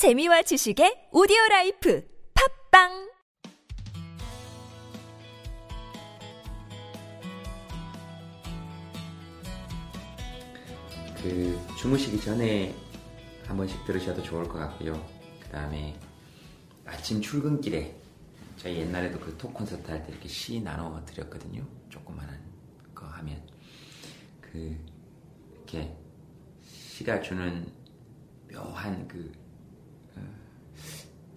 재미와 지식의 오디오 라이프 팟빵 그 주무시기 전에 한 번씩 들으셔도 좋을 것 같고요. 그 다음에 아침 출근길에 저희 옛날에도 그 톡 콘서트 할 때 이렇게 시 나눠 드렸거든요. 조그만한 거 하면 그 이렇게 시가 주는 묘한 그, 어,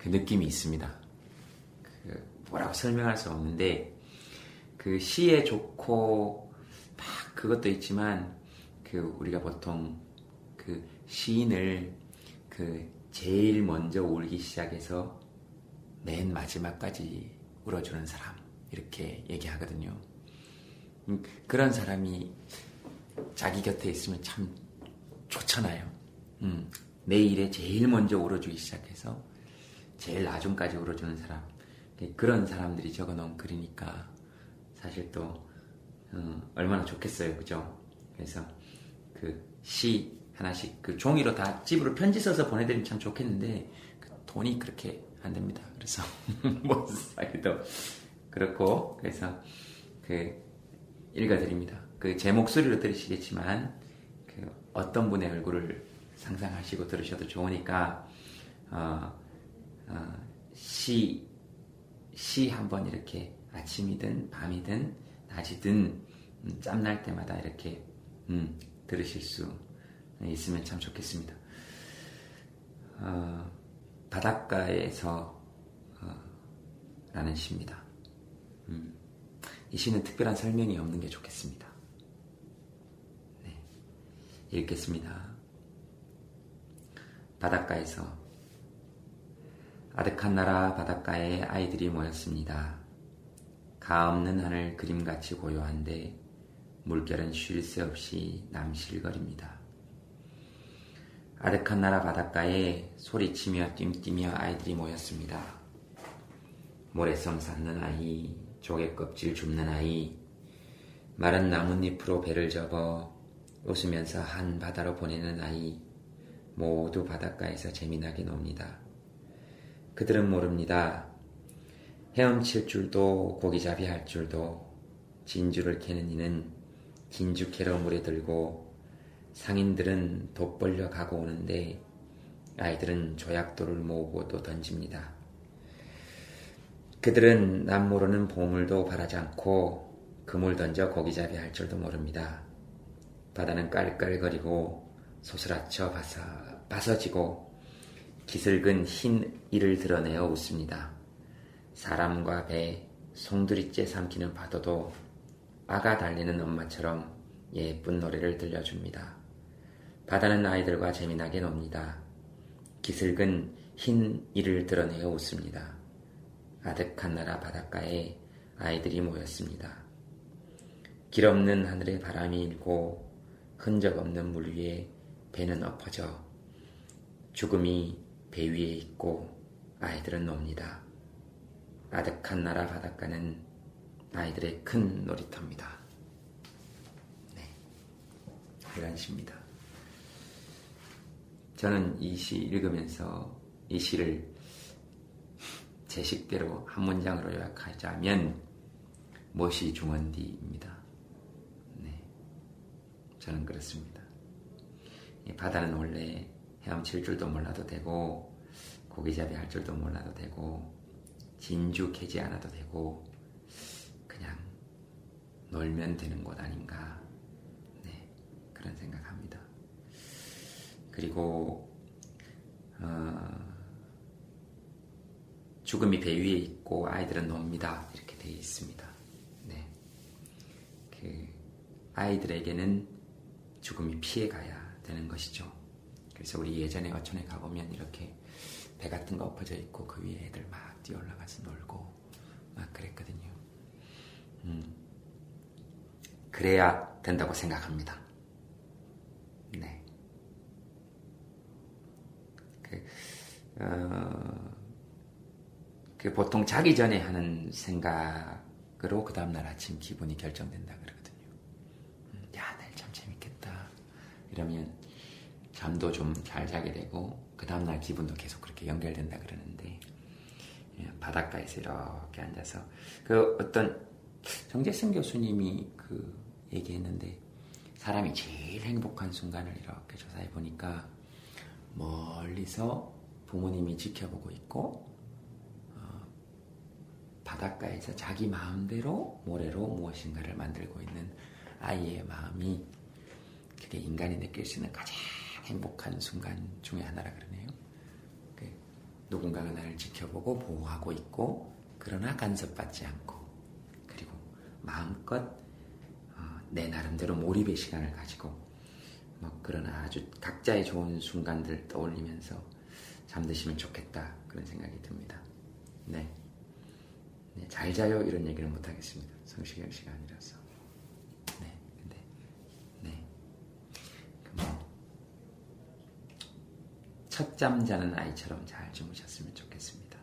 그 느낌이 있습니다. 그 뭐라고 설명할 수 없는데 그 시에 좋고 막 그것도 있지만 그 우리가 보통 그 시인을 그 제일 먼저 울기 시작해서 맨 마지막까지 울어주는 사람 이렇게 얘기하거든요. 음, 그런 사람이 자기 곁에 있으면 참 좋잖아요. 음, 내 일에 제일 먼저 울어주기 시작해서 제일 나중까지 울어주는 사람 그런 사람들이 적어놓은 글이니까 사실 또 어, 얼마나 좋겠어요, 그죠? 그래서 그 시 하나씩 그 종이로 다 집으로 편지 써서 보내드리면 참 좋겠는데 그 돈이 그렇게 안 됩니다. 그래서 못 사기도 그렇고 그래서 그 읽어드립니다. 그 제 목소리로 들으시겠지만 그 어떤 분의 얼굴을 상상하시고 들으셔도 좋으니까 어, 어, 시, 시 한번 이렇게 아침이든 밤이든 낮이든 음, 짬날 때마다 이렇게 음, 들으실 수 있으면 참 좋겠습니다. 어, 바닷가에서 어, 라는 시입니다. 음, 이 시는 특별한 설명이 없는 게 좋겠습니다. 네, 읽겠습니다. 바닷가에서 아득한 나라 바닷가에 아이들이 모였습니다. 가 없는 하늘 그림같이 고요한데 물결은 쉴 새 없이 남실거립니다. 아득한 나라 바닷가에 소리치며 뜀뛰며 아이들이 모였습니다. 모래성 쌓는 아이, 조개 껍질 줍는 아이, 마른 나뭇잎으로 배를 접어 웃으면서 한 바다로 보내는 아이, 모두 바닷가에서 재미나게 놉니다. 그들은 모릅니다. 헤엄칠 줄도 고기잡이 할 줄도 진주를 캐는 이는 진주 캐러 물에 들고 상인들은 돋벌려 가고 오는데 아이들은 조약돌을 모으고 또 던집니다. 그들은 남 모르는 보물도 바라지 않고 그물 던져 고기잡이 할 줄도 모릅니다. 바다는 깔깔거리고 소스라쳐 바서, 바서지고 기슬근 흰 이를 드러내어 웃습니다. 사람과 배, 송두리째 삼키는 파도도 아가 달리는 엄마처럼 예쁜 노래를 들려줍니다. 바다는 아이들과 재미나게 놉니다. 기슬근 흰 이를 드러내어 웃습니다. 아득한 나라 바닷가에 아이들이 모였습니다. 길 없는 하늘에 바람이 일고 흔적 없는 물 위에 배는 엎어져 죽음이 배 위에 있고 아이들은 놉니다. 아득한 나라 바닷가는 아이들의 큰 놀이터입니다. 네. 이런 시입니다. 저는 이 시 읽으면서 이 시를 제 식대로 한 문장으로 요약하자면 모시 중원디입니다. 네. 저는 그렇습니다. 바다는 원래 헤엄칠 줄도 몰라도 되고 고기잡이 할 줄도 몰라도 되고 진주 캐지 않아도 되고 그냥 놀면 되는 곳 아닌가 네, 그런 생각합니다. 그리고 어, 죽음이 배 위에 있고 아이들은 놉니다 이렇게 되어 있습니다. 네, 그 아이들에게는 죽음이 피해가야 되는 것이죠. 그래서 우리 예전에 어촌에 가보면 이렇게 배 같은 거 엎어져 있고 그 위에 애들 막 뛰어 올라가서 놀고 막 그랬거든요. 음, 그래야 된다고 생각합니다. 네. 그, 어, 그 보통 자기 전에 하는 생각으로 그 다음날 아침 기분이 결정된다 그러거든요. 음, 야, 내일 참 재밌겠다. 이러면 잠도 좀 잘 자게 되고 그 다음날 기분도 계속 그렇게 연결된다 그러는데 예, 바닷가에서 이렇게 앉아서. 그 어떤 정재승 교수님이 그 얘기했는데 사람이 제일 행복한 순간을 이렇게 조사해 보니까 멀리서 부모님이 지켜보고 있고 어, 바닷가에서 자기 마음대로 모래로 무엇인가를 만들고 있는 아이의 마음이 그게 인간이 느낄 수 있는 가장 행복한 순간 중에 하나라 그러네요. 그 누군가가 나를 지켜보고 보호하고 있고 그러나 간섭받지 않고 그리고 마음껏 어, 내 나름대로 몰입의 시간을 가지고 뭐 그런 아주 각자의 좋은 순간들 떠올리면서 잠드시면 좋겠다 그런 생각이 듭니다. 네. 네, 잘 자요 이런 얘기는 못 하겠습니다. 성시경 아니라서. 첫잠 자는 아이처럼 잘 주무셨으면 좋겠습니다.